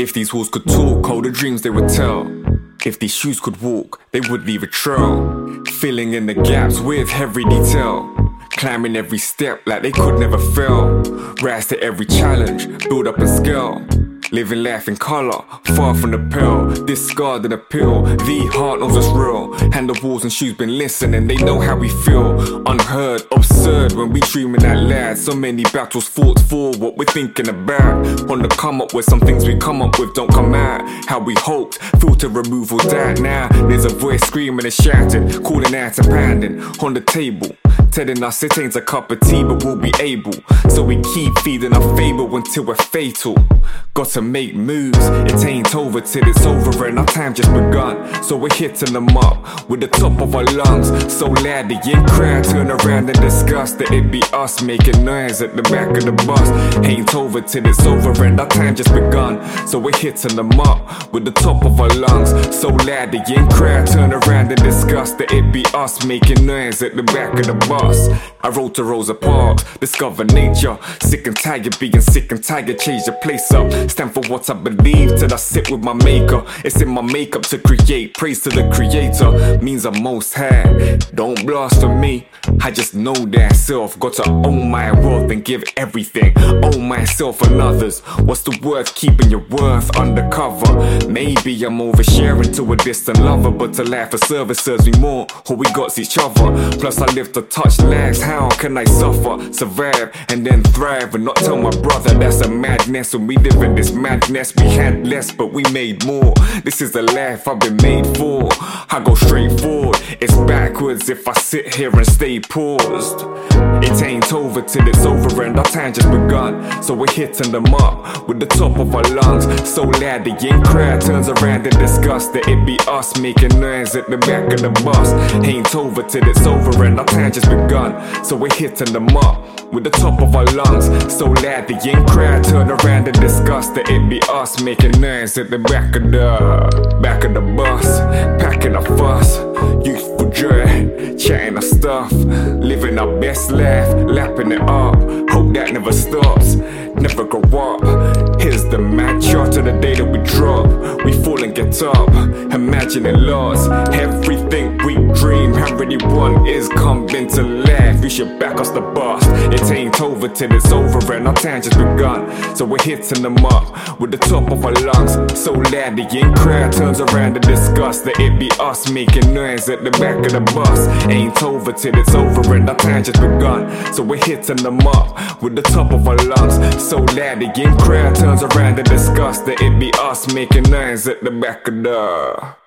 If these walls could talk, all the dreams they would tell. If these shoes could walk, they would leave a trail. Filling in the gaps with every detail. Climbing every step like they could never fail. Rise to every challenge, build up a scale. Living life in color, far from the pill. Discarding the pill, the heart knows it's real. And the walls and shoes been listening, they know how we feel. Unheard, absurd when we dreaming out loud. So many battles fought for what we're thinking about. On the come up with some things we come up with don't come out. How we hoped, filter removal died now. There's a voice screaming and shouting, calling out and pounding on the table. Telling us it ain't a cup of tea, but we'll be able. So we keep feeding our fable until we're fatal. Got to make moves, it ain't over till it's over, and our time just begun. So we're hitting them up with the top of our lungs. So loud the in crowd turn around and discuss that it be us making noise at the back of the bus. Ain't over till it's over, and our time just begun. So we're hitting them up with the top of our lungs. So loud the in crowd turn around and discuss that it be us making noise at the back of the bus. I rode to Rosa Parks, discover nature. Sick and tired being sick and tired, change the place up. Stand for what I believe till I sit with my maker. It's in my makeup to create. Praise to the creator means I'm most high. Don't blaspheme me. I just know that self. Got to own my worth and give everything. Own myself and others. What's the worth keeping your worth undercover? Maybe I'm oversharing to a distant lover, but to life for service serves me more. All we got's each other. Plus I live to touch lives. How can I suffer, survive, and then thrive and not tell my brother that's a madness? When we live in this madness, we had less, but we made more. This is the life I've been made for. I go straight forward. It's backwards if I sit here and stay paused. It ain't over till it's over and our time just begun. So we're hitting them up with the top of our lungs. So loud the in crowd turns around in disgust that it be us making noise at the back of the bus. Ain't over till it's over and our time just begun. So we're hitting them up with the top of our lungs. So loud the in crowd turn around in disgust that it be us making noise at the back of the back of the bus, packing a fuss. Youthful joy, chatting our stuff, our best life, lapping it up. Hope that never stops, never grow up. Here's the match to the day that we drop. We fall and get up, imagining loss. Everything we dream, already won is coming to life. Should back us the bus. It ain't over till it's over, and our time just begun. So we're hitting them up with the top of our lungs. So loud the in crowd turns around to discuss that it be us making noise at the back of the bus. Ain't over till it's over, and our time just begun. So we're hitting them up with the top of our lungs. So loud the in crowd turns around to discuss that it be us making noise at the back of the